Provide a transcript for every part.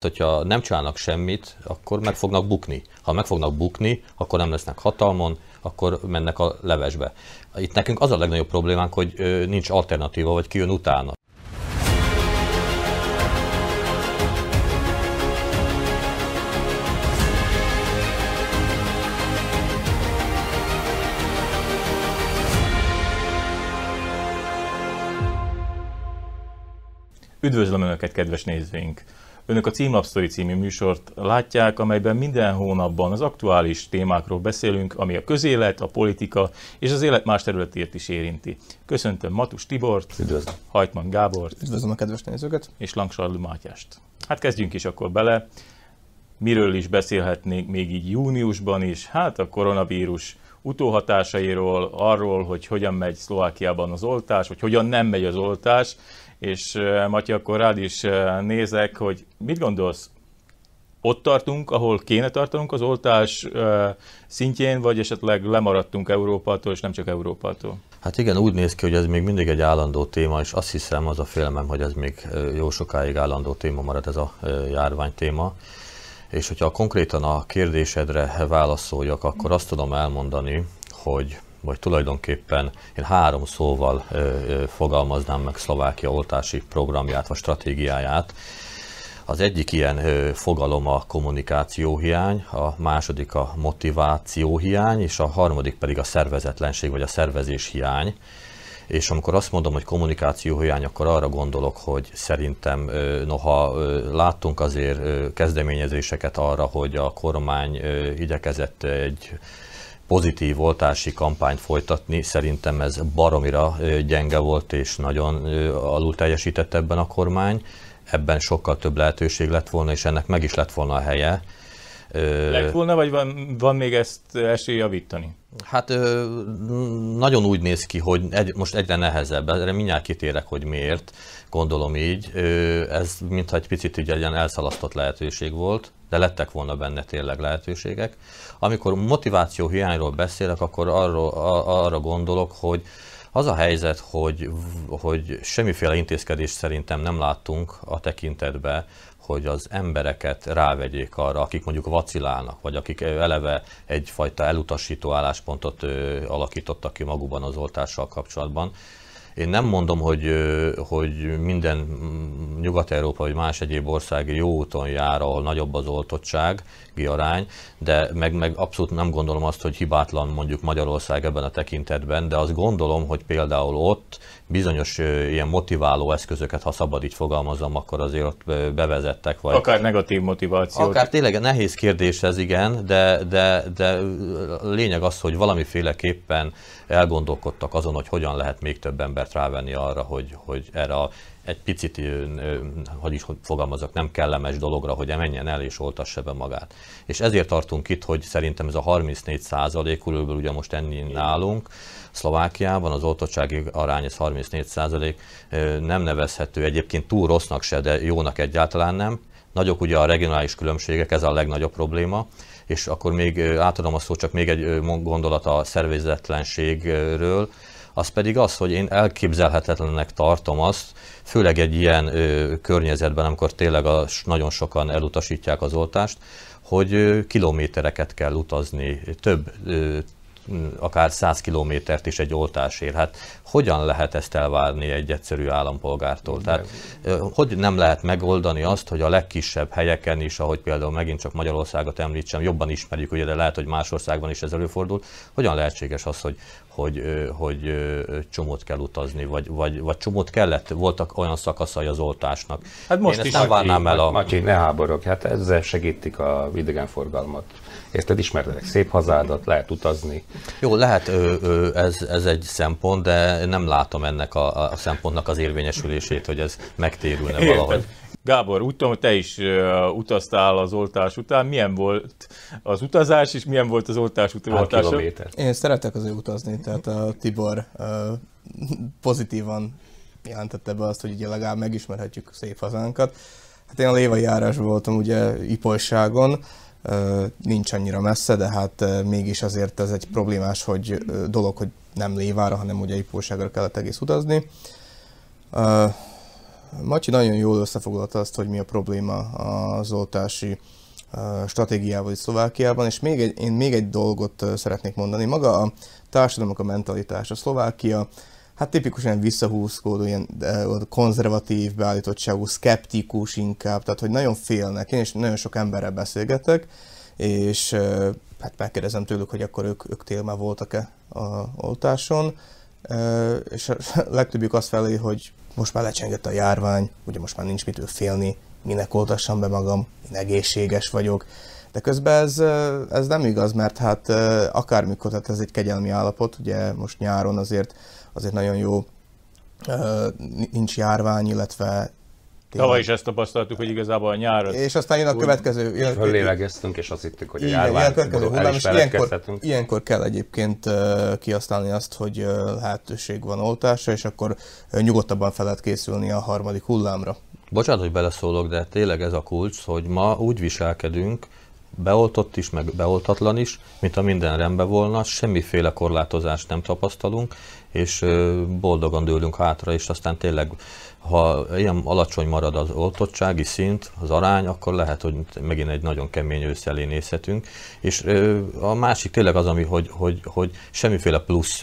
hogyha nem csinálnak semmit, akkor meg fognak bukni. Ha meg fognak bukni, akkor nem lesznek hatalmon, akkor mennek a levesbe. Itt nekünk az a legnagyobb problémánk, hogy nincs alternatíva, vagy ki jön utána. Üdvözlöm Önöket, kedves nézőink! Önök a Címlapsztori című műsort látják, amelyben minden hónapban az aktuális témákról beszélünk, ami a közélet, a politika és az élet más területét is érinti. Köszöntöm Matus Tibort, Üdvözlöm. Hajtman Gábort, Üdvözlöm a kedves nézőket, és Langsarlő Mátyást. Hát kezdjünk is akkor bele. Miről is beszélhetnénk még így júniusban is? Hát a koronavírus utóhatásairól, arról, hogy hogyan megy Szlovákiában az oltás, vagy hogyan nem megy az oltás, és Matya, akkor rád is nézek, hogy mit gondolsz, ott tartunk, ahol kéne tartanunk az oltás szintjén, vagy esetleg lemaradtunk Európától, és nem csak Európától? Hát igen, úgy néz ki, hogy ez még mindig egy állandó téma, és azt hiszem, az a félelmem, hogy ez még jó sokáig állandó téma marad ez a járvány téma. És hogyha konkrétan a kérdésedre válaszoljak, akkor azt tudom elmondani, hogy vagy tulajdonképpen én három szóval fogalmaznám meg Szlovákia oltási programját vagy stratégiáját. Az egyik ilyen fogalom a kommunikációhiány, a második a motivációhiány, és a harmadik pedig a szervezetlenség vagy a szervezés hiány. És amikor azt mondom, hogy kommunikációhiány, akkor arra gondolok, hogy szerintem noha láttunk azért kezdeményezéseket arra, hogy a kormány igyekezett egy pozitív oltási kampányt folytatni. Szerintem ez baromira gyenge volt, és nagyon alul teljesített ebben a kormány. Ebben sokkal több lehetőség lett volna, és ennek meg is lett volna a helye. Lett volna, vagy van, van még ezt esély javítani? Hát nagyon úgy néz ki, hogy egy, most egyre nehezebb, erre mindjárt kitérek, hogy miért, gondolom így. Ez mintha egy picit így egy ilyen elszalasztott lehetőség volt, de lettek volna benne tényleg lehetőségek. Amikor motiváció hiányról beszélek, akkor arról, arra gondolok, hogy az a helyzet, hogy, hogy semmiféle intézkedést szerintem nem láttunk a tekintetbe, hogy az embereket rávegyék arra, akik mondjuk vacilálnak, vagy akik eleve egyfajta elutasító álláspontot alakítottak ki magukban az oltással kapcsolatban. Én nem mondom, hogy, hogy minden Nyugat-Európa vagy más egyéb ország jó úton jár, ahol nagyobb az oltottság, arány, de meg, meg abszolút nem gondolom azt, hogy hibátlan mondjuk Magyarország ebben a tekintetben, de azt gondolom, hogy például ott bizonyos ilyen motiváló eszközöket, ha szabad így fogalmazom, akkor azért ott bevezettek. Vagy akár negatív motiváció. Akár tényleg nehéz kérdés ez, igen, de, de, de lényeg az, hogy valamiféleképpen elgondolkodtak azon, hogy hogyan lehet még több embert rávenni arra, hogy, hogy erre a egy picit, hogy is fogalmazok, nem kellemes dologra, hogy menjen el és oltassa be magát. És ezért tartunk itt, hogy szerintem ez a 34 százalék, körülbelül ugye most enni nálunk, Szlovákiában az oltottsági arány, ez 34 százalék, nem nevezhető egyébként túl rossznak se, de jónak egyáltalán nem. Nagyok ugye a regionális különbségek, ez a legnagyobb probléma és akkor még átadom a szót, csak még egy gondolat a szervezetlenségről az pedig az, hogy én elképzelhetetlennek tartom azt, főleg egy ilyen ö, környezetben, amikor tényleg a, nagyon sokan elutasítják az oltást, hogy kilométereket kell utazni, több akár 100 kilométert is egy oltásért. Hát hogyan lehet ezt elvárni egy egyszerű állampolgártól? Tehát hogy nem lehet megoldani azt, hogy a legkisebb helyeken is, ahogy például megint csak Magyarországot említsem, jobban ismerjük, ugye, de lehet, hogy más országban is ez előfordul, hogyan lehetséges az, hogy, hogy, hogy csomót kell utazni, vagy, vagy, vagy csomót kellett, voltak olyan szakaszai az oltásnak. Hát most Én is nem várnám el a... Macsi, ne háborog, hát ezzel segítik a idegenforgalmat. Érted, ismered szép hazádat, lehet utazni. Jó, lehet, ez, ez egy szempont, de nem látom ennek a, a szempontnak az érvényesülését, hogy ez megtérülne valahogy. Gábor, úgy tudom, hogy te is uh, utaztál az oltás után. Milyen volt az utazás, és milyen volt az oltás után? Én szeretek azért utazni, tehát a Tibor uh, pozitívan jelentette be azt, hogy ugye legalább megismerhetjük szép hazánkat. Hát én a lévai járás voltam ugye Ipolyságon, nincs annyira messze, de hát mégis azért ez egy problémás hogy dolog, hogy nem lévára, hanem ugye Ipóságra kellett egész utazni. Macsi nagyon jól összefoglalta azt, hogy mi a probléma az oltási stratégiával itt Szlovákiában, és még egy, én még egy dolgot szeretnék mondani. Maga a társadalomok a mentalitás. A Szlovákia hát tipikusan visszahúzkódó, ilyen konzervatív beállítottságú, szkeptikus inkább, tehát hogy nagyon félnek. Én is nagyon sok emberrel beszélgetek, és hát megkérdezem tőlük, hogy akkor ők, ők tél már voltak-e a oltáson, és a legtöbbjük azt felé, hogy most már lecsengett a járvány, ugye most már nincs mitől félni, minek oltassam be magam, én egészséges vagyok. De közben ez, ez nem igaz, mert hát akármikor, tehát ez egy kegyelmi állapot, ugye most nyáron azért, azért nagyon jó, nincs járvány, illetve Tavaly is ezt tapasztaltuk, hogy igazából a nyár... És aztán jön a következő... Jön, föllélegeztünk, és azt hittük, hogy a járvány hullám, és ilyenkor, ilyenkor kell egyébként uh, kiasztálni azt, hogy uh, lehetőség van oltásra, és akkor uh, nyugodtabban fel lehet készülni a harmadik hullámra. Bocsánat, hogy beleszólok, de tényleg ez a kulcs, hogy ma úgy viselkedünk, beoltott is, meg beoltatlan is, mint a minden rendben volna, semmiféle korlátozást nem tapasztalunk, és boldogan dőlünk hátra, és aztán tényleg ha ilyen alacsony marad az oltottsági szint, az arány, akkor lehet, hogy megint egy nagyon kemény ősz elé nézhetünk. És a másik tényleg az, ami, hogy, hogy, hogy semmiféle plusz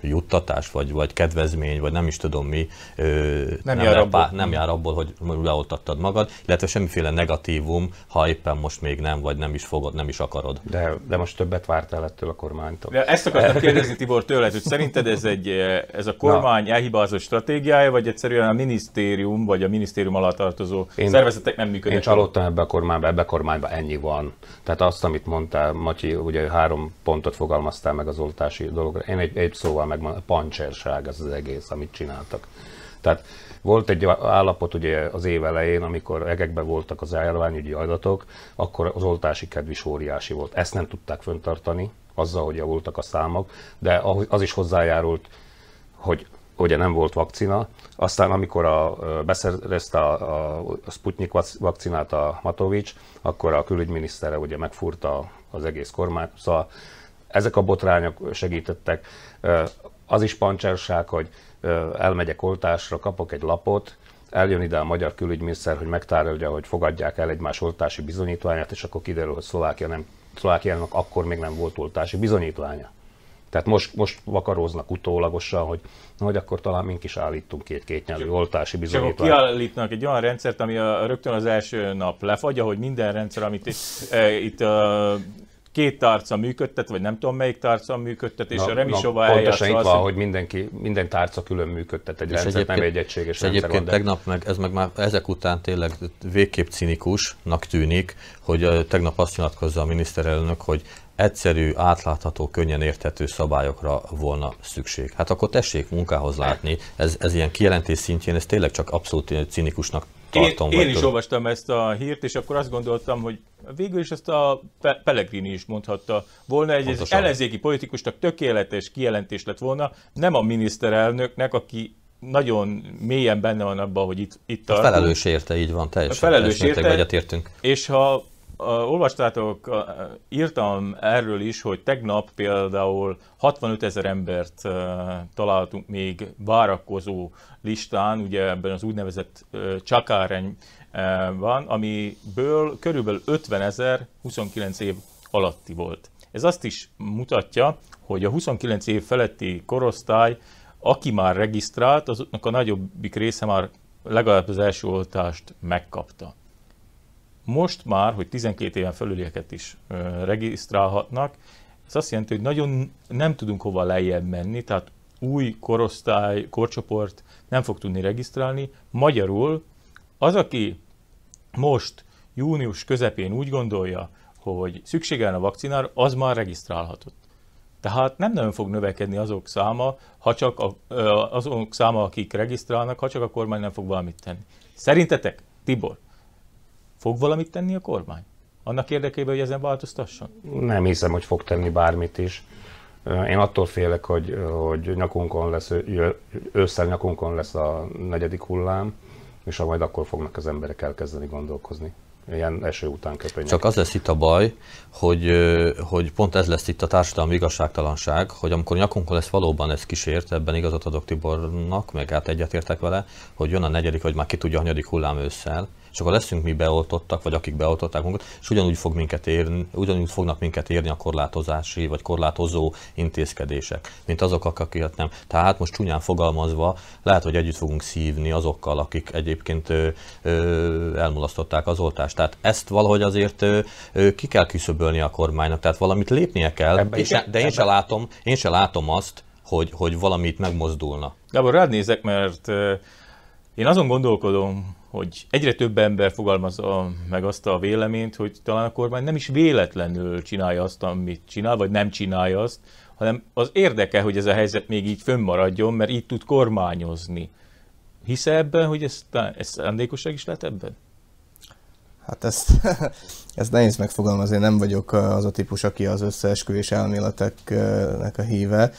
juttatás, vagy, vagy kedvezmény, vagy nem is tudom mi, nem, nem, jár, abból. Pá, nem jár abból, hogy leoltattad magad, illetve semmiféle negatívum, ha éppen most még nem, vagy nem is fogod, nem is akarod. De, de most többet vártál ettől a kormánytól. De ezt akartam kérdezni Tibor tőled, hogy szerinted ez, egy, ez a kormány elhibázott stratégiája, vagy egyszerűen a minisztérium, vagy a minisztérium alatt tartozó én, szervezetek nem működnek? Én csalódtam ebbe a kormányba, ebbe a kormányba ennyi van. Tehát azt, amit mondtál, Matyi, ugye három pontot fogalmaztál meg az oltási dologra. Én egy, egy szóval megmondom, pancserság ez az egész, amit csináltak. Tehát volt egy állapot ugye az év elején, amikor egekben voltak az járványügyi adatok, akkor az oltási kedv is óriási volt. Ezt nem tudták föntartani, azzal, hogy javultak a számok, de az is hozzájárult, hogy ugye nem volt vakcina. Aztán amikor a, beszerezte a, a Sputnik vakcinát a Matovics, akkor a külügyminisztere ugye megfúrta az egész kormány. Szóval ezek a botrányok segítettek. Az is pancserság, hogy elmegyek oltásra, kapok egy lapot, eljön ide a magyar külügyminiszter, hogy megtárgyalja, hogy fogadják el egymás oltási bizonyítványát, és akkor kiderül, hogy Szlovákia nem, Szlovákiának akkor még nem volt oltási bizonyítványa. Tehát most, most vakaróznak utólagosan, hogy, hogy akkor talán mink is állítunk két kétnyelvű oltási bizonyítványt. Csak kiállítnak egy olyan rendszert, ami a, rögtön az első nap lefagy, hogy minden rendszer, amit itt, e, itt a, két tárca működtet, vagy nem tudom melyik tárca működtet, és na, a Remisova na, Pontosan itt van, hogy mindenki, minden tárca külön működtet egy rendszer, nem egy egységes és rendszer. Egyébként tegnap meg, ez meg már ezek után tényleg végképp cinikusnak tűnik, hogy tegnap azt nyilatkozza a miniszterelnök, hogy egyszerű, átlátható, könnyen érthető szabályokra volna szükség. Hát akkor tessék munkához látni, ez, ez ilyen kijelentés szintjén, ez tényleg csak abszolút cinikusnak tartom. Én, én is olvastam ezt a hírt, és akkor azt gondoltam, hogy végül is ezt a Pe- Pellegrini is mondhatta volna, egy ez ellenzéki politikusnak tökéletes kijelentés lett volna, nem a miniszterelnöknek, aki nagyon mélyen benne van abban, hogy itt, itt. A felelős érte, így van, teljesen. A felelős érte, és ha olvastátok, írtam erről is, hogy tegnap például 65 ezer embert találtunk még várakozó listán, ugye ebben az úgynevezett csakárenyban, van, amiből körülbelül 50 ezer 29 év alatti volt. Ez azt is mutatja, hogy a 29 év feletti korosztály, aki már regisztrált, azoknak a nagyobbik része már legalább az első oltást megkapta. Most már, hogy 12 éven felülieket is regisztrálhatnak, ez azt jelenti, hogy nagyon nem tudunk hova lejjebb menni, tehát új korosztály, korcsoport nem fog tudni regisztrálni. Magyarul az, aki most június közepén úgy gondolja, hogy szüksége a vakcinára, az már regisztrálhatott. Tehát nem nagyon fog növekedni azok száma, ha csak a, azok száma, akik regisztrálnak, ha csak a kormány nem fog valamit tenni. Szerintetek, Tibor, Fog valamit tenni a kormány? Annak érdekében, hogy ezen változtasson? Nem hiszem, hogy fog tenni bármit is. Én attól félek, hogy, hogy nyakunkon lesz, ősszel nyakunkon lesz a negyedik hullám, és majd akkor fognak az emberek elkezdeni gondolkozni. ilyen eső után köpönyek. Csak az lesz itt a baj, hogy, hogy pont ez lesz itt a társadalmi igazságtalanság, hogy amikor nyakunkon lesz valóban ez kísért, ebben igazat adok Tibornak, meg hát egyetértek vele, hogy jön a negyedik, vagy már ki tudja, a hanyadik hullám ősszel, és akkor leszünk mi beoltottak, vagy akik beoltották magunkat, és ugyanúgy, fog minket érni, ugyanúgy fognak minket érni a korlátozási vagy korlátozó intézkedések, mint azok, akiket nem. Tehát most csúnyán fogalmazva, lehet, hogy együtt fogunk szívni azokkal, akik egyébként ö, ö, elmulasztották az oltást. Tehát ezt valahogy azért ö, ö, ki kell küszöbölni a kormánynak, tehát valamit lépnie kell, Ebbe és, de én se látom, én se látom azt, hogy, hogy valamit megmozdulna. Gábor, rád nézek, mert én azon gondolkodom, hogy egyre több ember fogalmazza meg azt a véleményt, hogy talán a kormány nem is véletlenül csinálja azt, amit csinál, vagy nem csinálja azt, hanem az érdeke, hogy ez a helyzet még így fönnmaradjon, mert így tud kormányozni. Hisz ebben, hogy ez, ez szándékosság is lehet ebben? Hát ezt, ezt nehéz megfogalmazni, én nem vagyok az a típus, aki az összeesküvés elméleteknek a híve.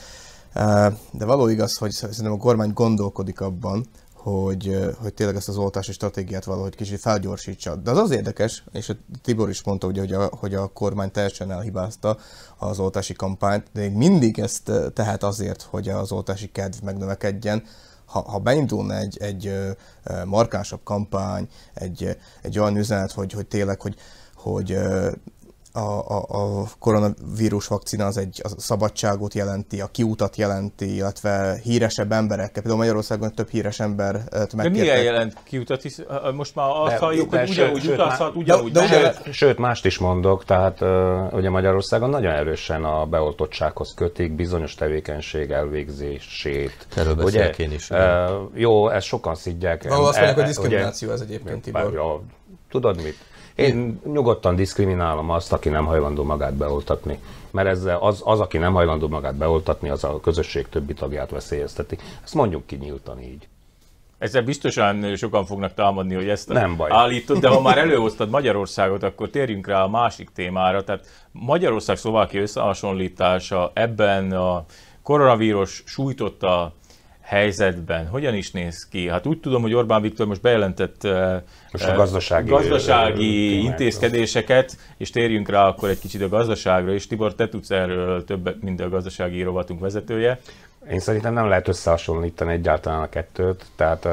De való igaz, hogy szerintem a kormány gondolkodik abban, hogy, hogy tényleg ezt az oltási stratégiát valahogy kicsit felgyorsítsa. De az az érdekes, és a Tibor is mondta, ugye, hogy, a, hogy a kormány teljesen elhibázta az oltási kampányt, de még mindig ezt tehet azért, hogy az oltási kedv megnövekedjen, ha, ha beindulna egy, egy markánsabb kampány, egy, egy olyan üzenet, hogy, hogy tényleg, hogy, hogy a, a, a koronavírus vakcina az egy a szabadságot jelenti, a kiutat jelenti, illetve híresebb emberekkel. Például Magyarországon több híres embert De milyen megkértek. jelent kiutat, hisz most már azt De- halljuk, de hogy sőt- ugyanúgy sőt, utazhat, ugyanúgy de- de ugye- Sőt, mást is mondok, tehát ugye Magyarországon nagyon erősen a beoltottsághoz kötik bizonyos tevékenység elvégzését. Erről beszélek én is, Ö, jó, ezt sokan szidják. Valahol azt E- mondják, hogy e- diszkrimináció ez egyébként, Tibor. Tudod mit? Én nyugodtan diszkriminálom azt, aki nem hajlandó magát beoltatni. Mert ezzel az, az, aki nem hajlandó magát beoltatni, az a közösség többi tagját veszélyezteti. Ezt mondjuk ki nyíltan így. Ezzel biztosan sokan fognak támadni, hogy ezt Nem baj. állítod, de ha már előhoztad Magyarországot, akkor térjünk rá a másik témára. Tehát Magyarország-Szlovákia összehasonlítása ebben a koronavírus sújtotta helyzetben hogyan is néz ki? Hát úgy tudom, hogy Orbán Viktor most bejelentett eh, Most a gazdasági, gazdasági intézkedéseket, és térjünk rá akkor egy kicsit a gazdaságra, és Tibor, te tudsz erről többet, mint a gazdasági rovatunk vezetője. Én szerintem nem lehet összehasonlítani egyáltalán a kettőt, tehát uh,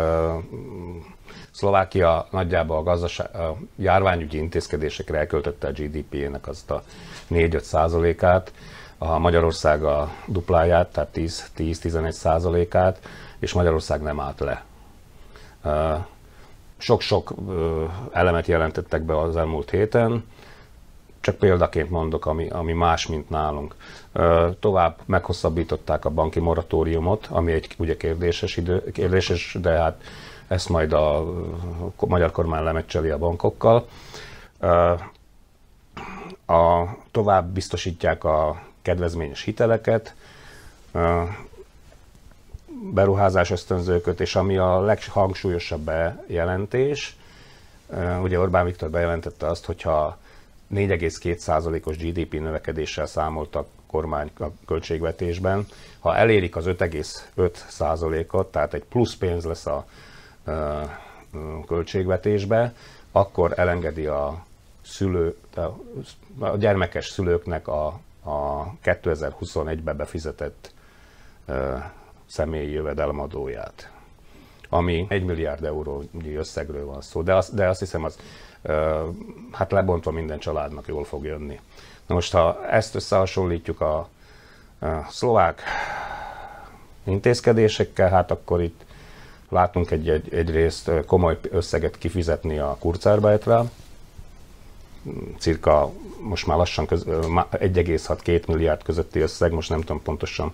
Szlovákia nagyjából a, gazdaság, a járványügyi intézkedésekre elköltötte a GDP-nek azt a 4-5 százalékát, a Magyarország a dupláját, tehát 10-11 százalékát, és Magyarország nem állt le. Sok-sok elemet jelentettek be az elmúlt héten, csak példaként mondok, ami, ami más, mint nálunk. Tovább meghosszabbították a banki moratóriumot, ami egy ugye kérdéses, idő, kérdéses de hát ezt majd a magyar kormány lemecseli a bankokkal. A, tovább biztosítják a kedvezményes hiteleket, beruházás ösztönzőköt, és ami a leghangsúlyosabb bejelentés, ugye Orbán Viktor bejelentette azt, hogyha 4,2%-os GDP növekedéssel számolt a kormány költségvetésben, ha elérik az 5,5%-ot, tehát egy plusz pénz lesz a költségvetésbe, akkor elengedi a szülő, a gyermekes szülőknek a, a 2021-be befizetett személyi jövedelemadóját, ami 1 milliárd eurónyi összegről van szó, de azt, de azt hiszem, az hát lebontva minden családnak jól fog jönni. Na most, ha ezt összehasonlítjuk a, a szlovák intézkedésekkel, hát akkor itt látunk egy, egy, egyrészt komoly összeget kifizetni a Kurzarbeitre, cirka most már lassan köz, 1,6-2 milliárd közötti összeg, most nem tudom pontosan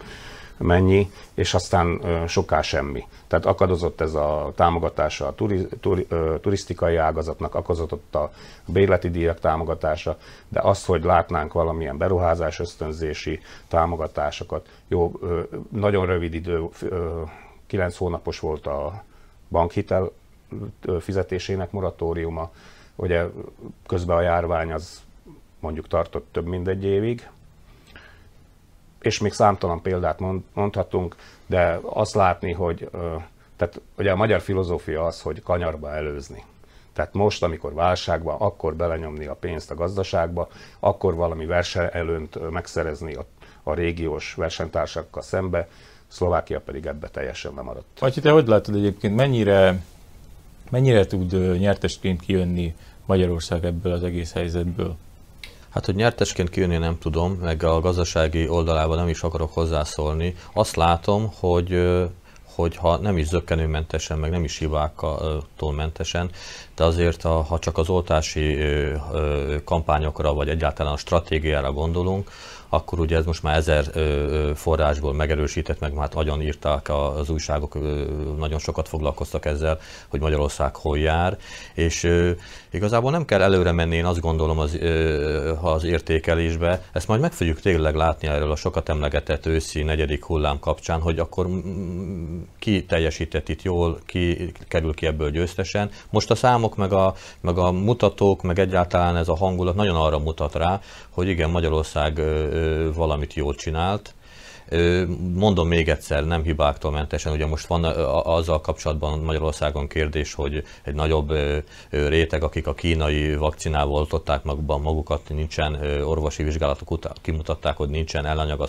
mennyi, és aztán soká semmi. Tehát akadozott ez a támogatása a turi, turi, turisztikai ágazatnak, akadozott a bérleti díjak támogatása, de azt, hogy látnánk valamilyen beruházás ösztönzési támogatásokat, jó, nagyon rövid idő, ö, 9 hónapos volt a bankhitel fizetésének moratóriuma, ugye közben a járvány az mondjuk tartott több mint egy évig, és még számtalan példát mond, mondhatunk, de azt látni, hogy tehát ugye a magyar filozófia az, hogy kanyarba előzni. Tehát most, amikor válság van, akkor belenyomni a pénzt a gazdaságba, akkor valami versenyelőnt megszerezni a, a régiós versenytársakkal szembe, Szlovákia pedig ebbe teljesen lemaradt. Vagy te hogy látod egyébként, mennyire, mennyire tud nyertesként kijönni Magyarország ebből az egész helyzetből? Hát, hogy nyertesként kijönni nem tudom, meg a gazdasági oldalában nem is akarok hozzászólni. Azt látom, hogy hogy ha nem is zöggenőmentesen, meg nem is hibáktól mentesen, de azért, ha csak az oltási kampányokra, vagy egyáltalán a stratégiára gondolunk, akkor ugye ez most már ezer forrásból megerősített, meg már agyon írták az újságok, nagyon sokat foglalkoztak ezzel, hogy Magyarország hol jár, és igazából nem kell előre menni, én azt gondolom az, az értékelésbe, ezt majd meg fogjuk tényleg látni erről a sokat emlegetett őszi negyedik hullám kapcsán, hogy akkor ki teljesített itt jól, ki kerül ki ebből győztesen. Most a számok, meg a, meg a mutatók, meg egyáltalán ez a hangulat nagyon arra mutat rá, hogy igen, Magyarország valamit jól csinált, Mondom még egyszer, nem hibáktól mentesen, ugye most van azzal kapcsolatban Magyarországon kérdés, hogy egy nagyobb réteg, akik a kínai vakcinával oltották magukban magukat, nincsen orvosi vizsgálatok után, kimutatták, hogy nincsen ellenanyag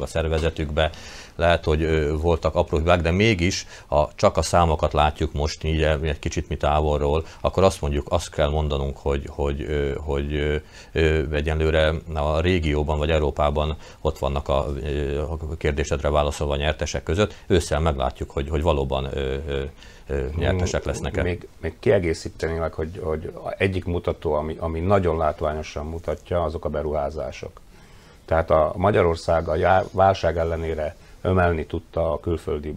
a, a szervezetükbe, lehet, hogy voltak apró hibák, de mégis, ha csak a számokat látjuk most így egy kicsit mi távolról, akkor azt mondjuk, azt kell mondanunk, hogy, hogy, hogy, hogy egyenlőre a régióban vagy Európában ott vannak a a kérdésedre válaszolva a nyertesek között. Ősszel meglátjuk, hogy, hogy valóban nyertesek lesznek-e. Még, még kiegészíteni meg, hogy, hogy egyik mutató, ami, ami nagyon látványosan mutatja, azok a beruházások. Tehát a Magyarország a válság ellenére ömelni tudta a külföldi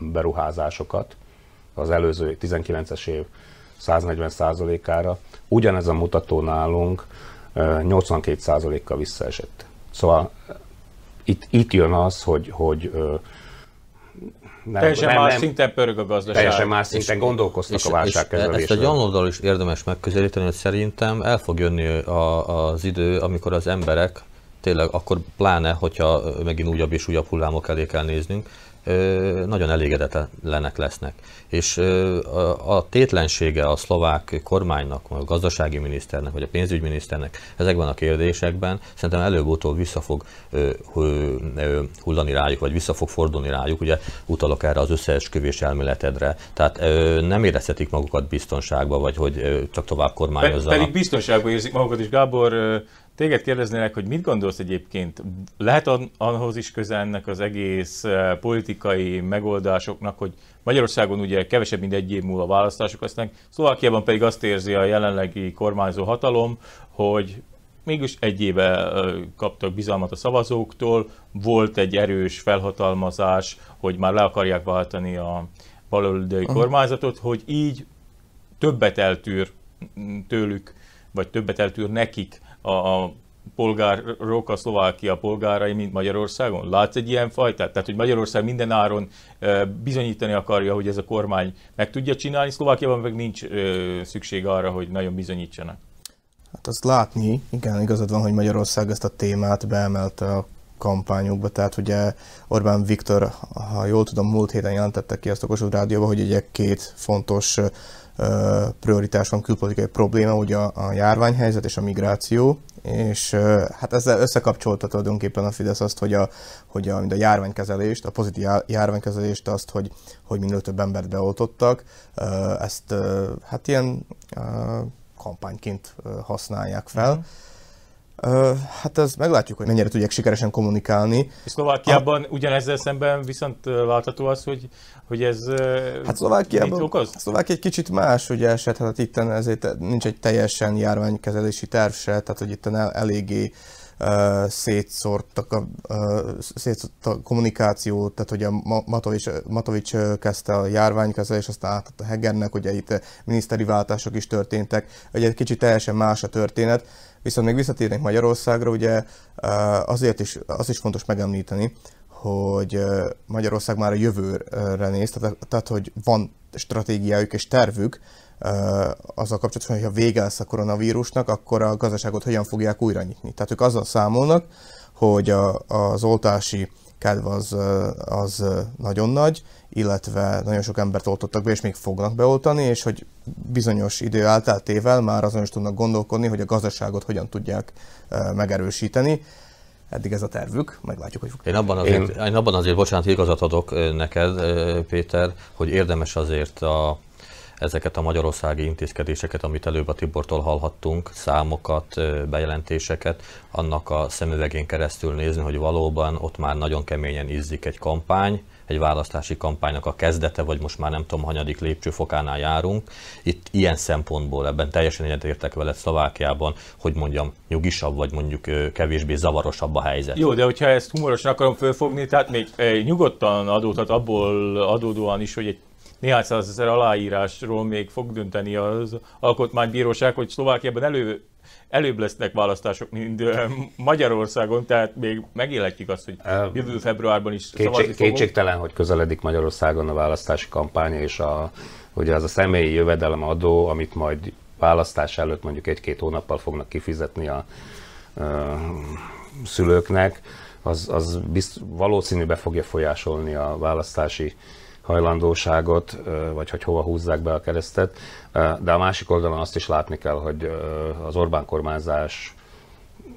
beruházásokat az előző 19-es év 140 ára Ugyanez a mutató nálunk 82 kal visszaesett. Szóval itt, itt jön az, hogy, hogy nem, teljesen nem, más nem, szinten pörög a gazdaság. Teljesen más szinten és, gondolkoztak és, a válságkezelésről. Ezt a gyanlódal is érdemes megközelíteni, hogy szerintem el fog jönni a, az idő, amikor az emberek tényleg akkor pláne, hogyha megint újabb és újabb hullámok elé kell néznünk, nagyon elégedetlenek lesznek. És a tétlensége a szlovák kormánynak, a gazdasági miniszternek, vagy a pénzügyminiszternek ezekben a kérdésekben szerintem előbb-utóbb vissza fog hullani rájuk, vagy vissza fog fordulni rájuk. Ugye utalok erre az összeesküvés elméletedre. Tehát nem érezhetik magukat biztonságba, vagy hogy csak tovább kormányozzanak. Pedig biztonságban érzik magukat is. Gábor, Téged kérdeznének, hogy mit gondolsz egyébként? Lehet ahhoz is köze ennek az egész eh, politikai megoldásoknak, hogy Magyarországon ugye kevesebb, mint egy év múlva választások lesznek, Szlovákiában pedig azt érzi a jelenlegi kormányzó hatalom, hogy mégis egy éve eh, kaptak bizalmat a szavazóktól, volt egy erős felhatalmazás, hogy már le akarják váltani a baloldali kormányzatot, hogy így többet eltűr tőlük, vagy többet eltűr nekik a, a polgárok, a Szlovákia polgárai, mint Magyarországon? Látsz egy ilyen fajtát? Tehát, hogy Magyarország minden áron bizonyítani akarja, hogy ez a kormány meg tudja csinálni, Szlovákiában meg nincs szükség arra, hogy nagyon bizonyítsanak. Hát azt látni, igen, igazad van, hogy Magyarország ezt a témát beemelte a kampányukba, tehát ugye Orbán Viktor, ha jól tudom, múlt héten jelentette ki azt a Kossuth Rádióban, hogy ugye két fontos prioritás van külpolitikai probléma, ugye a, a járványhelyzet és a migráció, és hát ezzel összekapcsolta tulajdonképpen a Fidesz azt, hogy a, hogy a, a járványkezelést, a pozitív járványkezelést azt, hogy, hogy minél több embert beoltottak, ezt hát ilyen kampányként használják fel. Mm. Hát ez meglátjuk, hogy mennyire tudják sikeresen kommunikálni. És Szlovákiában a... ugyanezzel szemben viszont látható az, hogy, hogy ez hát Szlovákiában, okoz? Szlovákia egy kicsit más ugye eset, hát itt ezért nincs egy teljesen járványkezelési terv se, tehát hogy itt el, eléggé uh, szétszórtak a, uh, szétszórt a kommunikációt, tehát hogy a Matovics, Matovics kezdte a járványkezelés, aztán átadta Hegernek, ugye itt miniszteri váltások is történtek, ugye egy kicsit teljesen más a történet, Viszont még visszatérnék Magyarországra, ugye azért is, az is fontos megemlíteni, hogy Magyarország már a jövőre néz, tehát, tehát hogy van stratégiájuk és tervük, azzal kapcsolatban, hogy ha vége lesz a koronavírusnak, akkor a gazdaságot hogyan fogják újra nyitni. Tehát ők azzal számolnak, hogy a, az oltási kedv az, az nagyon nagy, illetve nagyon sok embert oltottak be, és még fognak beoltani, és hogy bizonyos idő elteltével már azon is tudnak gondolkodni, hogy a gazdaságot hogyan tudják megerősíteni. Eddig ez a tervük, meglátjuk, hogy fog. Én abban azért, én... én abban azért bocsánat, igazat adok neked, Péter, hogy érdemes azért a, ezeket a magyarországi intézkedéseket, amit előbb a Tibortól hallhattunk, számokat, bejelentéseket, annak a szemüvegén keresztül nézni, hogy valóban ott már nagyon keményen izzik egy kampány, egy választási kampánynak a kezdete, vagy most már nem tudom, hanyadik lépcsőfokánál járunk. Itt ilyen szempontból ebben teljesen egyetértek veled Szlovákiában, hogy mondjam, nyugisabb, vagy mondjuk kevésbé zavarosabb a helyzet. Jó, de hogyha ezt humorosan akarom fölfogni, tehát még nyugodtan adódhat abból adódóan is, hogy egy néhány százezer aláírásról még fog dönteni az alkotmánybíróság, hogy Szlovákiában elő, előbb lesznek választások, mint Magyarországon, tehát még megélhetjük azt, hogy jövő februárban is Kétség, szavazni fogunk. Kétségtelen, hogy közeledik Magyarországon a választási kampány, és a, ugye az a személyi jövedelem adó, amit majd választás előtt mondjuk egy-két hónappal fognak kifizetni a, a szülőknek, az, az bizt, valószínű be fogja folyásolni a választási hajlandóságot, vagy hogy hova húzzák be a keresztet. De a másik oldalon azt is látni kell, hogy az Orbán kormányzás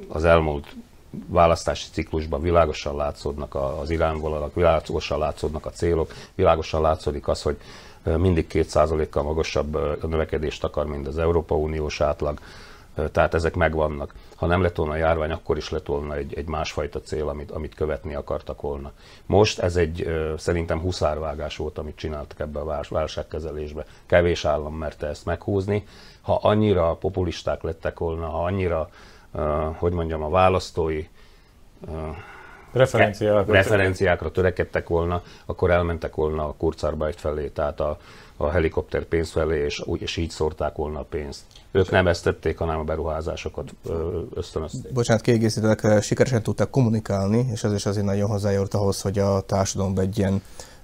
az elmúlt választási ciklusban világosan látszódnak az irányvonalak, világosan látszódnak a célok, világosan látszódik az, hogy mindig 2%-kal magasabb növekedést akar, mint az Európa Uniós átlag, tehát ezek megvannak. Ha nem lett volna járvány, akkor is lett volna egy, egy másfajta cél, amit, amit követni akartak volna. Most ez egy szerintem huszárvágás volt, amit csináltak ebbe a válságkezelésbe. Kevés állam merte ezt meghúzni. Ha annyira populisták lettek volna, ha annyira, hogy mondjam, a választói referenciákra, referenciákra törekedtek volna, akkor elmentek volna a Kurzarbeit felé, tehát a, a helikopter pénz felé, és, és így szórták volna a pénzt. Ők nem ezt tették, hanem a beruházásokat ösztönözték. Bocsánat, kiegészítetek, sikeresen tudtak kommunikálni, és ez is azért nagyon hozzájárult ahhoz, hogy a társadalomban egy ilyen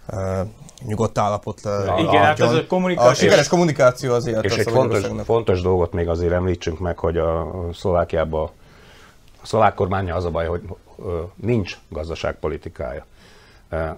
uh, nyugodt állapot uh, Igen, hát ez a kommunikáció. A sikeres kommunikáció azért. És egy fontos, fontos dolgot még azért említsünk meg, hogy a Szlovákiában a szlovák kormánya az a baj, hogy nincs gazdaságpolitikája.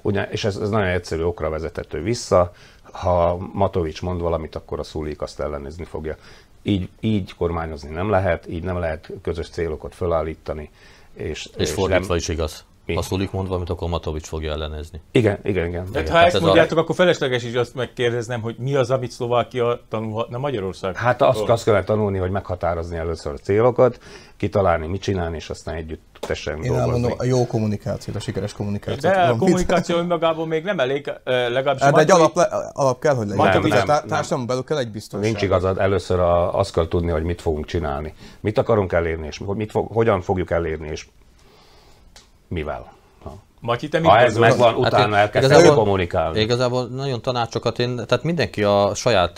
Ugyan, és ez, ez nagyon egyszerű okra vezethető vissza. Ha Matovics mond valamit, akkor a Szulik azt ellenezni fogja. Így, így kormányozni nem lehet, így nem lehet közös célokat felállítani. És, és, és fordítva nem... is igaz. Mi? Ha Szulik mond valamit, akkor Matovics fogja ellenezni. Igen, igen, igen. Tehát igen. ha ezt mondjátok, a... akkor felesleges is azt megkérdeznem, hogy mi az, amit Szlovákia tanulhatna Magyarország? Hát azt, azt kell tanulni, hogy meghatározni először a célokat, kitalálni, mit csinálni, és aztán együtt tessen Én dolgozni. elmondom, a jó kommunikáció, a sikeres kommunikáció. De a kommunikáció önmagában még nem elég, legalábbis... Hát, de egy alap, alap kell, hogy legyen. Nem, nem, nem, társadalom belül kell egy biztonság. Nincs igazad, először a, azt kell tudni, hogy mit fogunk csinálni. Mit akarunk elérni, és mit fog, hogyan fogjuk elérni, és mivel. Matyi, te ha ez megvan, utána hát elkezdeni kommunikálni. Igazából nagyon tanácsokat én, tehát mindenki a saját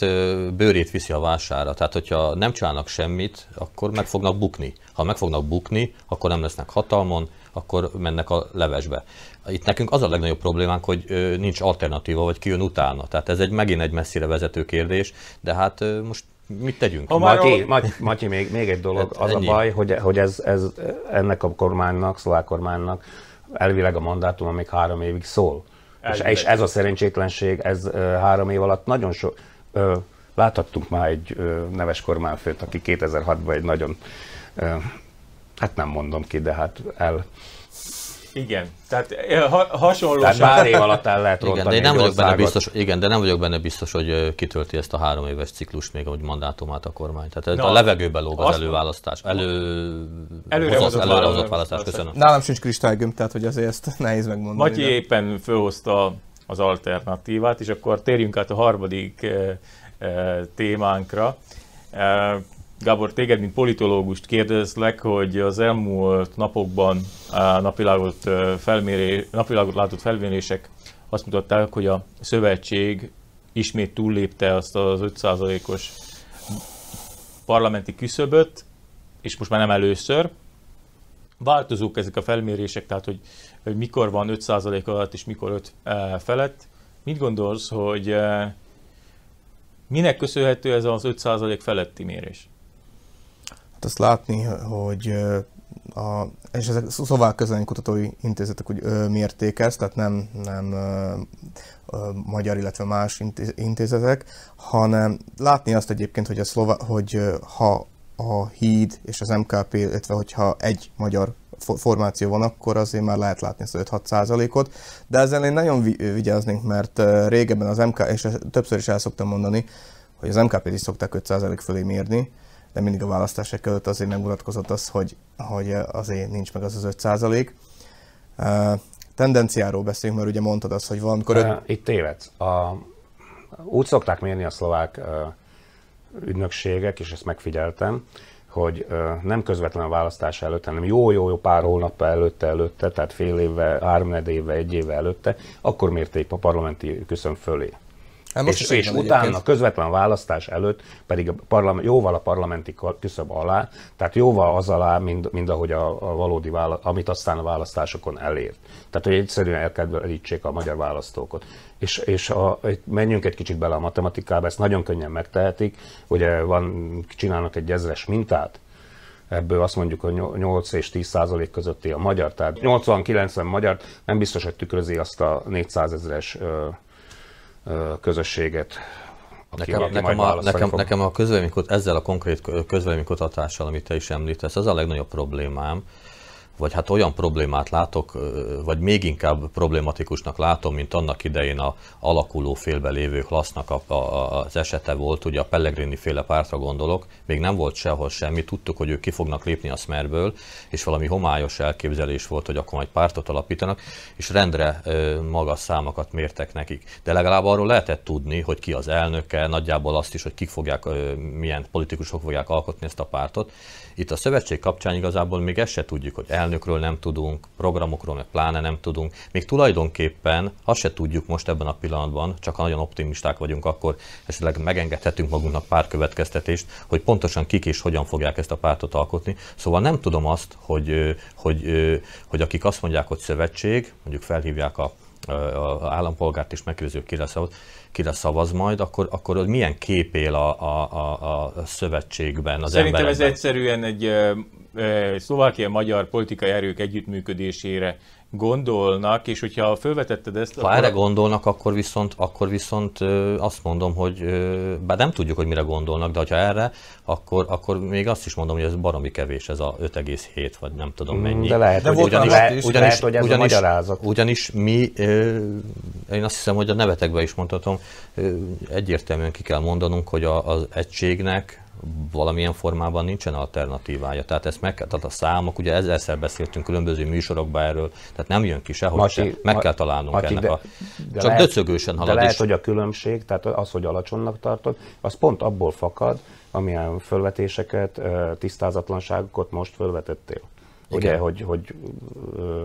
bőrét viszi a vására. Tehát, hogyha nem csinálnak semmit, akkor meg fognak bukni. Ha meg fognak bukni, akkor nem lesznek hatalmon, akkor mennek a levesbe. Itt nekünk az a legnagyobb problémánk, hogy nincs alternatíva, vagy ki jön utána. Tehát ez egy megint egy messzire vezető kérdés, de hát most mit tegyünk? Ha Matyi, a... Matyi, Matyi még, még egy dolog, hát az ennyi. a baj, hogy, hogy ez, ez ennek a kormánynak, szlovák kormánynak elvileg a mandátum még három évig szól. És, és ez a szerencsétlenség, ez három év alatt nagyon sok... Láthattunk már egy neves kormányfőt, aki 2006-ban egy nagyon, hát nem mondom ki, de hát el igen, tehát eh, ha, hasonlóan... Tehát pár év alatt el lehet igen, de én nem vagyok benne biztos, igen, de nem vagyok benne biztos, hogy kitölti ezt a három éves ciklust még, hogy mandátumát a kormány. Tehát Na, a levegőbe lóg az előválasztás. Elő... Előre hozott, előre hozott választás. Köszönöm. Nálam sincs kristálygömb, tehát hogy azért ezt nehéz megmondani. Matyi de... éppen fölhozta az alternatívát, és akkor térjünk át a harmadik e, e, témánkra. Gábor, téged, mint politológust kérdezlek, hogy az elmúlt napokban napvilágot, felméré, napvilágot látott felmérések azt mutatták, hogy a szövetség ismét túllépte azt az 5%-os parlamenti küszöböt, és most már nem először. Változók ezek a felmérések, tehát hogy, hogy mikor van 5% alatt és mikor 5 felett. Mit gondolsz, hogy minek köszönhető ez az 5% feletti mérés? Azt látni, hogy a, és ezek szlovák kutatói intézetek úgy ö, mérték ezt, tehát nem, nem ö, ö, magyar, illetve más intézetek, hanem látni azt egyébként, hogy, a szlová, hogy ha a híd és az MKP, illetve hogyha egy magyar formáció van, akkor azért már lehet látni ezt 5-6 százalékot. De ezzel én nagyon vigyáznék, mert régebben az MK, és többször is el szoktam mondani, hogy az MKP-t is szokták 5 százalék fölé mérni, de mindig a választások előtt azért megmutatkozott az, hogy, hogy azért nincs meg az az 5 százalék. Tendenciáról beszélünk, mert ugye mondtad azt, hogy valamikor... Öt... Itt tévedsz. A, úgy szokták mérni a szlovák ügynökségek, és ezt megfigyeltem, hogy nem közvetlenül a választás előtt, hanem jó-jó pár hónap előtte, előtte, tehát fél évvel, három éve, egy éve előtte, akkor mérték a parlamenti küszöm fölé. Hát és, és utána, egyébként. közvetlen választás előtt pedig a parlament, jóval a parlamenti küszöb alá, tehát jóval az alá, mint, mint ahogy a, a valódi vála, amit aztán a választásokon elért. Tehát, hogy egyszerűen elkedvelítsék a magyar választókat. És, és a, menjünk egy kicsit bele a matematikába, ezt nagyon könnyen megtehetik, ugye van, csinálnak egy ezres mintát, ebből azt mondjuk, hogy 8 és 10 százalék közötti a magyar, tehát 80-90 magyar nem biztos, hogy tükrözi azt a 400 ezeres közösséget. Nekem, aki nekem, a, nekem, nekem a közvéleménykut, ezzel a konkrét közvéleménykutatással, amit te is említesz, az a legnagyobb problémám, vagy hát olyan problémát látok, vagy még inkább problématikusnak látom, mint annak idején a alakuló félbe lévő klassznak a, a, az esete volt, ugye a Pellegrini féle pártra gondolok, még nem volt sehol semmi, tudtuk, hogy ők ki fognak lépni a Smerből, és valami homályos elképzelés volt, hogy akkor majd pártot alapítanak, és rendre magas számokat mértek nekik. De legalább arról lehetett tudni, hogy ki az elnöke, nagyjából azt is, hogy kik fogják, milyen politikusok fogják alkotni ezt a pártot, itt a szövetség kapcsán igazából még ezt se tudjuk, hogy elnökről nem tudunk, programokról meg pláne nem tudunk. Még tulajdonképpen azt se tudjuk most ebben a pillanatban, csak ha nagyon optimisták vagyunk, akkor esetleg megengedhetünk magunknak pár következtetést, hogy pontosan kik és hogyan fogják ezt a pártot alkotni. Szóval nem tudom azt, hogy, hogy, hogy, hogy akik azt mondják, hogy szövetség, mondjuk felhívják a állampolgárt is megkérdezzük, kire szavaz, kire szavaz majd, akkor, akkor milyen kép él a, a, a, a szövetségben az Szerintem emberekben? ez egyszerűen egy szlovákia-magyar politikai erők együttműködésére gondolnak, és hogyha felvetetted ezt... Ha akkor... erre gondolnak, akkor viszont, akkor viszont ö, azt mondom, hogy ö, bár nem tudjuk, hogy mire gondolnak, de ha erre, akkor, akkor még azt is mondom, hogy ez baromi kevés, ez a 5,7 vagy nem tudom mm, mennyi. De lehet, de hogy, ugyanis, lehet, ugyanis, lehet, hogy ez ugyanis, a magyarázat. Ugyanis mi, ö, én azt hiszem, hogy a nevetekbe is mondhatom, ö, egyértelműen ki kell mondanunk, hogy a, az egységnek valamilyen formában nincsen alternatívája. Tehát ezt meg kell, tehát a számok, ugye ezerszer beszéltünk különböző műsorokban erről, tehát nem jön ki sehogy Mati, se. Meg kell találnunk Mati, ennek de, a... De csak lehet, döcögősen halad. De lehet, is. hogy a különbség, tehát az, hogy alacsonynak tartod, az pont abból fakad, amilyen fölvetéseket, tisztázatlanságokat most fölvetettél. Ugye, hogy, hogy,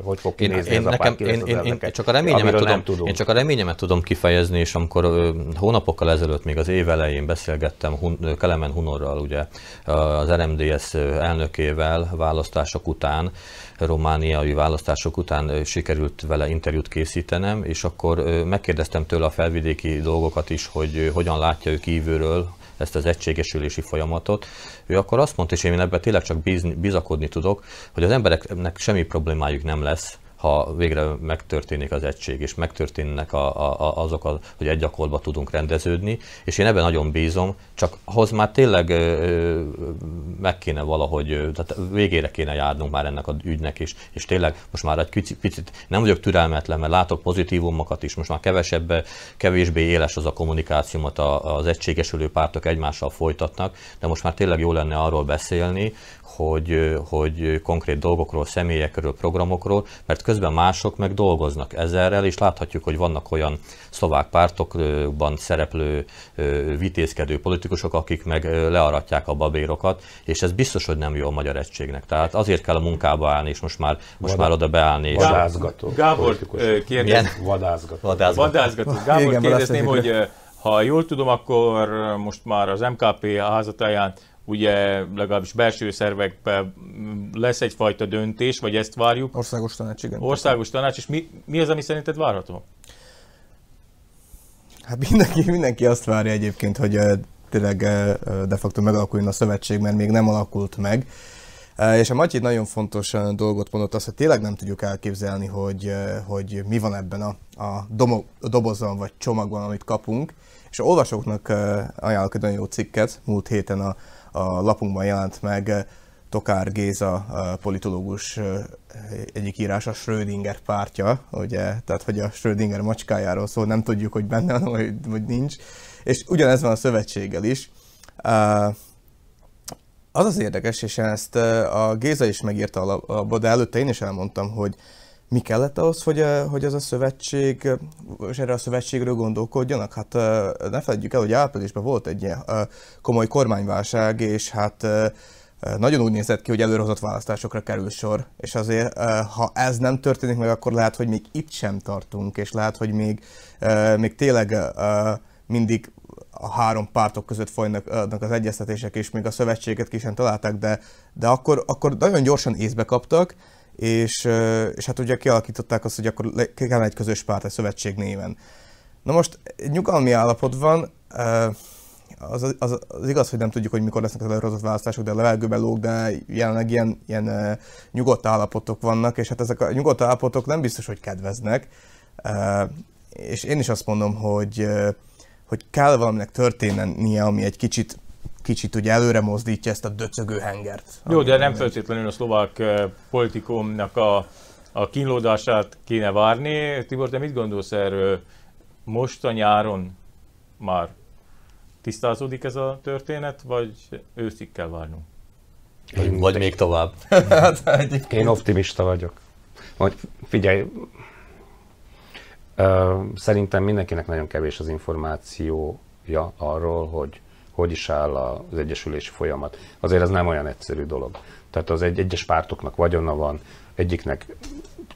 hogy fog kinézni én, ez nekem, a én, én, én, csak a reményemet tudom, tudom. én csak a reményemet tudom kifejezni, és amikor hónapokkal ezelőtt, még az év elején beszélgettem Hun, Kelemen Hunorral, ugye az RMDS elnökével választások után, romániai választások után sikerült vele interjút készítenem, és akkor megkérdeztem tőle a felvidéki dolgokat is, hogy hogyan látja ő kívülről, ezt az egységesülési folyamatot, ő akkor azt mondta, és én ebben tényleg csak bizakodni tudok, hogy az embereknek semmi problémájuk nem lesz, ha végre megtörténik az egység, és megtörténnek a, a, azok, a, hogy egy gyakorlatban tudunk rendeződni, és én ebben nagyon bízom, csak ahhoz már tényleg ö, meg kéne valahogy, tehát végére kéne járnunk már ennek a ügynek is, és tényleg most már egy picit, picit nem vagyok türelmetlen, mert látok pozitívumokat is, most már kevesebb, kevésbé éles az a kommunikációmat az egységesülő pártok egymással folytatnak, de most már tényleg jó lenne arról beszélni, hogy, hogy konkrét dolgokról, személyekről, programokról, mert közben mások meg dolgoznak ezerrel, és láthatjuk, hogy vannak olyan szlovák pártokban szereplő vitézkedő politikusok, akik meg learatják a babérokat, és ez biztos, hogy nem jó a magyar egységnek. Tehát azért kell a munkába állni, és most már, most Vada, már oda beállni. És vadázgató. Gábor kérdez... Vadázgató. Vadázgató. Vadázgató. Gábor Igen, kérdezném, hogy ha jól tudom, akkor most már az MKP házatáján ugye legalábbis belső szervekben lesz egyfajta döntés, vagy ezt várjuk? Országos tanács, igen. Országos tanács, és mi, mi az, ami szerinted várható? Hát mindenki, mindenki azt várja egyébként, hogy tényleg de facto megalakuljon a szövetség, mert még nem alakult meg. És a Matyi egy nagyon fontos dolgot mondott, azt, hogy tényleg nem tudjuk elképzelni, hogy, hogy mi van ebben a, a, domo, a dobozban vagy csomagban, amit kapunk. És a olvasóknak ajánlok egy nagyon jó cikket, múlt héten a, a lapunkban jelent meg Tokár Géza a politológus egyik írása, Schrödinger pártja, ugye, tehát hogy a Schrödinger macskájáról szól, nem tudjuk, hogy benne van, vagy, vagy nincs. És ugyanez van a szövetséggel is. Az az érdekes, és ezt a Géza is megírta a de előtte én is elmondtam, hogy mi kellett ahhoz, hogy, hogy ez a szövetség, és erre a szövetségről gondolkodjanak? Hát ne felejtjük el, hogy áprilisban volt egy ilyen komoly kormányválság, és hát nagyon úgy nézett ki, hogy előrehozott választásokra kerül sor, és azért, ha ez nem történik meg, akkor lehet, hogy még itt sem tartunk, és lehet, hogy még, még tényleg mindig a három pártok között folynak az egyeztetések, és még a szövetséget ki sem találták, de, de akkor, akkor nagyon gyorsan észbe kaptak, és, és hát ugye kialakították azt, hogy akkor kell egy közös párt, egy szövetség néven. Na most nyugalmi állapot van, az, az, az igaz, hogy nem tudjuk, hogy mikor lesznek az előrehozott választások, de a levegőben lóg, de jelenleg ilyen, ilyen uh, nyugodt állapotok vannak, és hát ezek a nyugodt állapotok nem biztos, hogy kedveznek. És én is azt mondom, hogy, hogy kell valaminek történnie, ami egy kicsit kicsit ugye előre mozdítja ezt a döcögő hengert. Jó, de nem feltétlenül a szlovák politikumnak a, a kínlódását kéne várni. Tibor, te mit gondolsz erről? Most a nyáron már tisztázódik ez a történet, vagy őszig kell várnunk? Én, vagy még tovább. hát, Én optimista vagyok. Hogy figyelj, szerintem mindenkinek nagyon kevés az információja arról, hogy hogy is áll az egyesülési folyamat. Azért ez nem olyan egyszerű dolog. Tehát az egy, egyes pártoknak vagyona van, egyiknek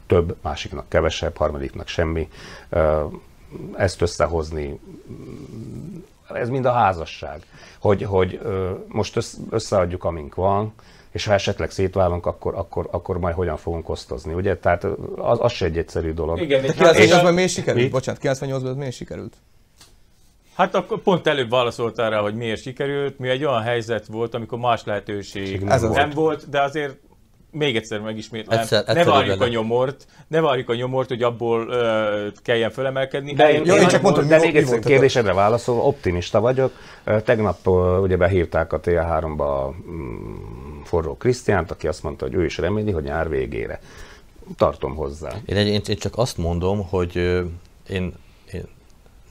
több, másiknak kevesebb, harmadiknak semmi. Ezt összehozni ez mind a házasság, hogy, hogy most összeadjuk, amink van, és ha esetleg szétválunk, akkor, akkor, akkor majd hogyan fogunk osztozni, ugye? Tehát az, az se egy egyszerű dolog. Igen, 98-ban miért sikerült? Mi? Bocsánat, 98-ban miért sikerült? Hát akkor pont előbb válaszoltál rá, hogy miért sikerült. Mi egy olyan helyzet volt, amikor más lehetőség nem, nem volt. volt, de azért még egyszer megismétlem, egyszer, egyszer ne várjuk a nyomort, ne várjuk a nyomort, hogy abból uh, kelljen felemelkedni. De, én, jó, én csak mondtam, de még egyszer kérdésedre válaszolva, optimista vagyok. Tegnap ugye behívták a TL3-ba um, Forró Krisztiánt, aki azt mondta, hogy ő is reméli, hogy nyár végére. Tartom hozzá. Én, én, én csak azt mondom, hogy én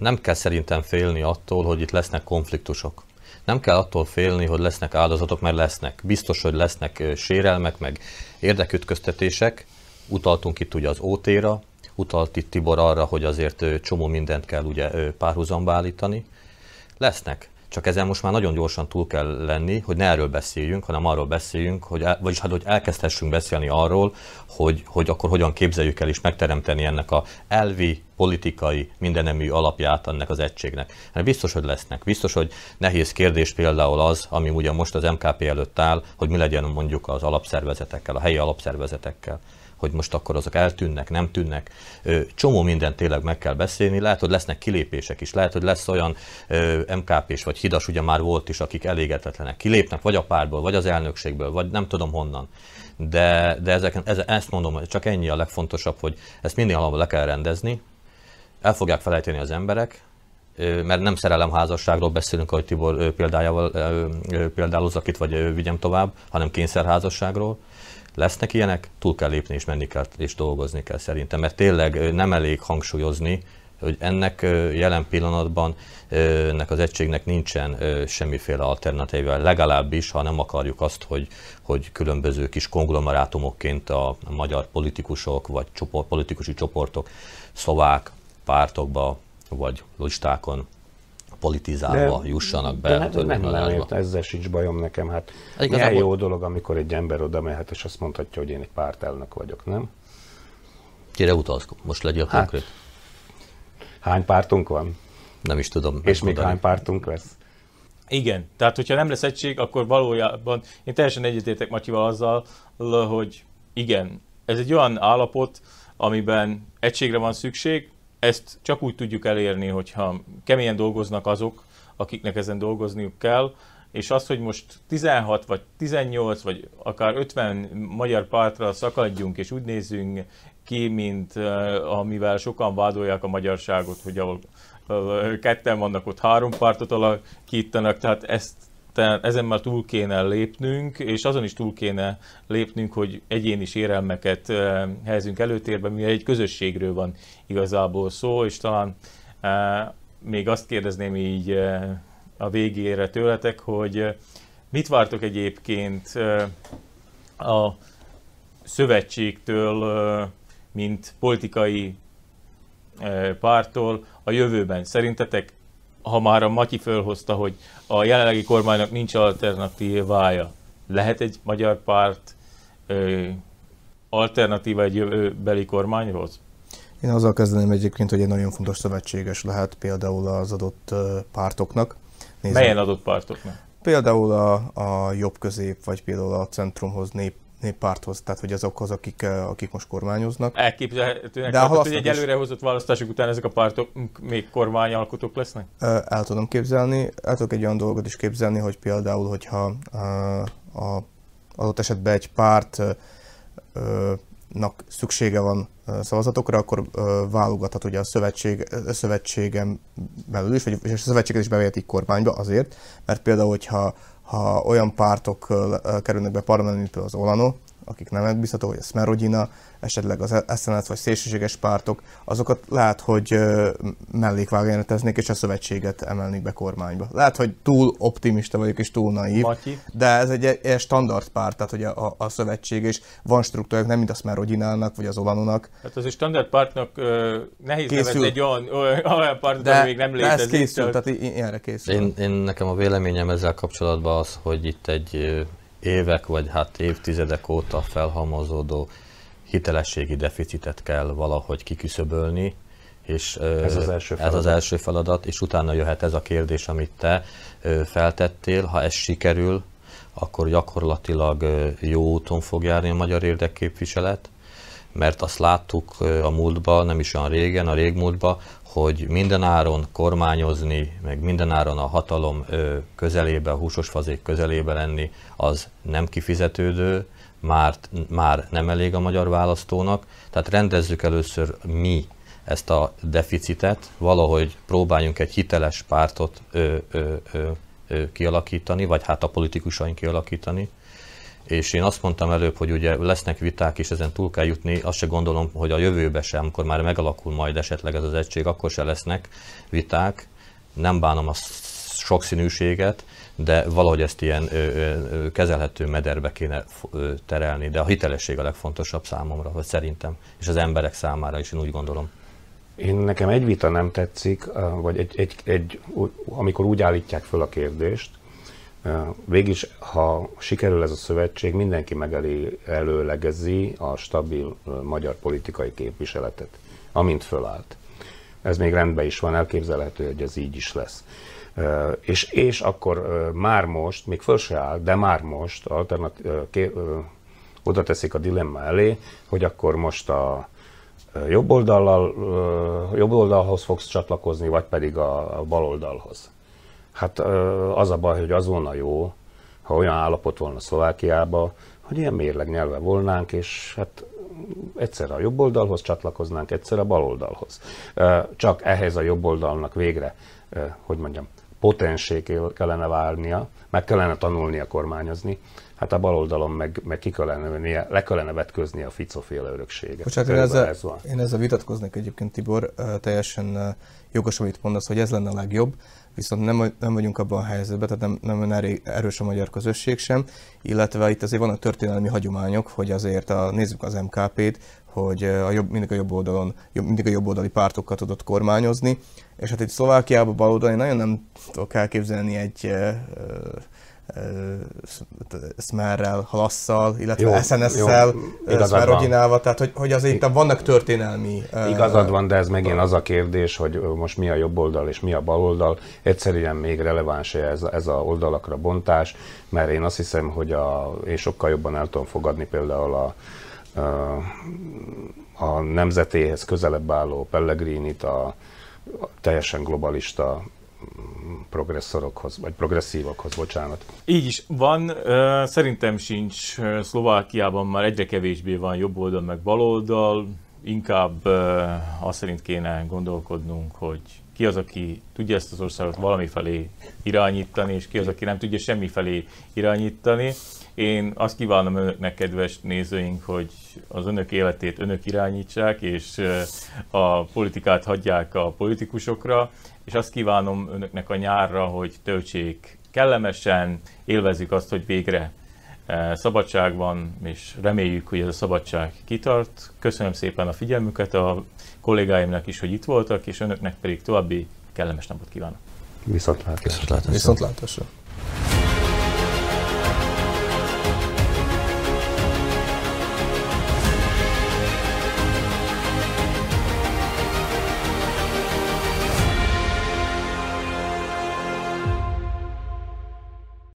nem kell szerintem félni attól, hogy itt lesznek konfliktusok nem kell attól félni, hogy lesznek áldozatok, mert lesznek. Biztos, hogy lesznek sérelmek, meg érdekütköztetések. Utaltunk itt ugye az OT-ra, utalt itt Tibor arra, hogy azért csomó mindent kell ugye párhuzamba állítani. Lesznek. Csak ezen most már nagyon gyorsan túl kell lenni, hogy ne erről beszéljünk, hanem arról beszéljünk, hogy el, vagyis hát, hogy elkezdhessünk beszélni arról, hogy, hogy akkor hogyan képzeljük el és megteremteni ennek a elvi, politikai, mindenemű alapját ennek az egységnek. Hát biztos, hogy lesznek. Biztos, hogy nehéz kérdés például az, ami ugye most az MKP előtt áll, hogy mi legyen mondjuk az alapszervezetekkel, a helyi alapszervezetekkel hogy most akkor azok eltűnnek, nem tűnnek. Csomó mindent tényleg meg kell beszélni, lehet, hogy lesznek kilépések is, lehet, hogy lesz olyan MKP-s vagy hidas, ugye már volt is, akik elégetetlenek. Kilépnek vagy a pártból, vagy az elnökségből, vagy nem tudom honnan. De, de ezeken, ez, ezt mondom, csak ennyi a legfontosabb, hogy ezt minél hamarabb le kell rendezni, el fogják felejteni az emberek, mert nem szerelemházasságról beszélünk, ahogy Tibor példájával példálozzak itt, vagy vigyem tovább, hanem kényszerházasságról lesznek ilyenek, túl kell lépni és menni kell és dolgozni kell szerintem, mert tényleg nem elég hangsúlyozni, hogy ennek jelen pillanatban ennek az egységnek nincsen semmiféle alternatíva, legalábbis, ha nem akarjuk azt, hogy, hogy különböző kis konglomerátumokként a magyar politikusok vagy csoport, politikusi csoportok szlovák pártokba vagy listákon politizálva de, jussanak be. De hát, nem, nem, nem, nem, ezzel sincs bajom nekem. Hát milyen jó dolog, amikor egy ember oda mehet, és azt mondhatja, hogy én egy pártelnök vagyok, nem? Kire utalsz? Most legyél hát, konkrét. Hány pártunk van? Nem is tudom. És még hány pártunk lesz? Igen, tehát hogyha nem lesz egység, akkor valójában én teljesen egyetértek Matyival azzal, hogy igen, ez egy olyan állapot, amiben egységre van szükség, ezt csak úgy tudjuk elérni, hogyha keményen dolgoznak azok, akiknek ezen dolgozniuk kell, és az, hogy most 16 vagy 18 vagy akár 50 magyar pártra szakadjunk, és úgy nézzünk ki, mint amivel sokan vádolják a magyarságot, hogy ahol ketten vannak, ott három pártot alakítanak, tehát ezt ezen már túl kéne lépnünk, és azon is túl kéne lépnünk, hogy egyéni sérelmeket helyezünk előtérbe, mivel egy közösségről van igazából szó, és talán még azt kérdezném így a végére tőletek, hogy mit vártok egyébként a szövetségtől, mint politikai pártól a jövőben? Szerintetek, ha már a Matyi fölhozta, hogy a jelenlegi kormánynak nincs alternatívája, lehet egy magyar párt alternatíva egy jövőbeli kormányhoz? Én azzal kezdeném egyébként, hogy egy nagyon fontos szövetséges lehet például az adott pártoknak. Nézzük. Melyen adott pártoknak? Például a, a jobb közép, vagy például a centrumhoz, nép, néppárthoz, tehát hogy azokhoz, akik, akik most kormányoznak. Elképzelhetőnek, De tehát, hogy egy előrehozott választások után ezek a pártok még kormányalkotók lesznek? El tudom képzelni. El tudok egy olyan dolgot is képzelni, hogy például, hogyha a, a adott esetben egy párt nak szüksége van szavazatokra, akkor válogathat ugye a szövetség, a szövetségem belül is, vagy a szövetséget is bevehetik kormányba azért, mert például, hogyha ha olyan pártok kerülnek be parlamentbe, mint az Olano, akik nem megbízható, vagy a Smerodina, esetleg az SNS vagy szélsőséges pártok, azokat lehet, hogy mellékvágányreteznék, és a szövetséget emelnék be kormányba. Lehet, hogy túl optimista vagyok, és túl naív, Matyi. de ez egy, egy standard párt, tehát hogy a, a, szövetség, és van struktúrák, nem mint a Smerodinának, vagy az Olanonak. Hát az egy standard pártnak uh, nehéz készül. nevezni egy olyan, olyan pártot, de, ami még nem létezik. De ez készül, tehát ilyenre készül. Én, én nekem a véleményem ezzel kapcsolatban az, hogy itt egy évek vagy hát évtizedek óta felhalmozódó hitelességi deficitet kell valahogy kiküszöbölni, és ez az, első ez az első feladat, és utána jöhet ez a kérdés, amit te feltettél. Ha ez sikerül, akkor gyakorlatilag jó úton fog járni a magyar érdekképviselet, mert azt láttuk a múltban, nem is olyan régen, a régmúltban, hogy mindenáron kormányozni, meg mindenáron a hatalom közelébe, a húsos fazék közelébe lenni, az nem kifizetődő, már, már nem elég a magyar választónak. Tehát rendezzük először mi ezt a deficitet, valahogy próbáljunk egy hiteles pártot ö, ö, ö, ö, kialakítani, vagy hát a politikusaink kialakítani, és én azt mondtam előbb, hogy ugye lesznek viták, és ezen túl kell jutni, azt se gondolom, hogy a jövőbe sem, amikor már megalakul majd esetleg ez az egység, akkor se lesznek viták. Nem bánom a sokszínűséget, de valahogy ezt ilyen ö, ö, kezelhető mederbe kéne ö, terelni, de a hitelesség a legfontosabb számomra, vagy szerintem, és az emberek számára is, én úgy gondolom. Én nekem egy vita nem tetszik, vagy egy, egy, egy, amikor úgy állítják föl a kérdést, Végis, ha sikerül ez a szövetség, mindenki megelé előlegezi a stabil magyar politikai képviseletet, amint fölállt. Ez még rendben is van, elképzelhető, hogy ez így is lesz. És, és akkor már most, még föl se áll, de már most alternat, oda teszik a dilemma elé, hogy akkor most a jobb, oldallal, jobb oldalhoz fogsz csatlakozni, vagy pedig a bal oldalhoz. Hát az a baj, hogy az volna jó, ha olyan állapot volna Szlovákiában, hogy ilyen mérleg nyelve volnánk, és hát egyszer a jobb oldalhoz csatlakoznánk, egyszer a bal oldalhoz. Csak ehhez a jobb oldalnak végre, hogy mondjam, potensé kellene várnia, meg kellene tanulnia kormányozni, hát a bal oldalon meg, meg ki kellene vennie, le kellene vetközni a ficoféle örökséget. Bocsánat, én ezzel, ez van. én ezzel vitatkoznék egyébként, Tibor, teljesen jogos, amit mondasz, hogy ez lenne a legjobb, viszont nem, nem vagyunk abban a helyzetben, tehát nem, nem olyan erős a magyar közösség sem, illetve itt azért vannak történelmi hagyományok, hogy azért a, nézzük az MKP-t, hogy a jobb, mindig a jobb oldalon, mindig a jobb oldali pártokkal tudott kormányozni, és hát itt Szlovákiában baloldali nagyon nem tudok elképzelni egy Smerrel, Halasszal, illetve SNS-szel, Smerodinával, tehát hogy, hogy azért itt vannak történelmi... Igazad van, de ez megint az a kérdés, hogy most mi a jobb oldal és mi a bal oldal. Egyszerűen még releváns ez, ez a oldalakra bontás, mert én azt hiszem, hogy a, én sokkal jobban el tudom fogadni például a, a, a nemzetéhez közelebb álló Pellegrinit, a, a teljesen globalista progresszorokhoz, vagy progresszívokhoz, bocsánat. Így is van. Szerintem sincs Szlovákiában már egyre kevésbé van jobb oldal, meg bal oldal. Inkább azt szerint kéne gondolkodnunk, hogy ki az, aki tudja ezt az országot valami felé irányítani, és ki az, aki nem tudja semmi felé irányítani. Én azt kívánom önöknek, kedves nézőink, hogy az önök életét önök irányítsák, és a politikát hagyják a politikusokra, és azt kívánom önöknek a nyárra, hogy töltsék kellemesen, élvezik azt, hogy végre szabadság van, és reméljük, hogy ez a szabadság kitart. Köszönöm szépen a figyelmüket a kollégáimnak is, hogy itt voltak, és önöknek pedig további kellemes napot kívánok. Viszontlátásra. Viszontlátásra. Viszontlátásra.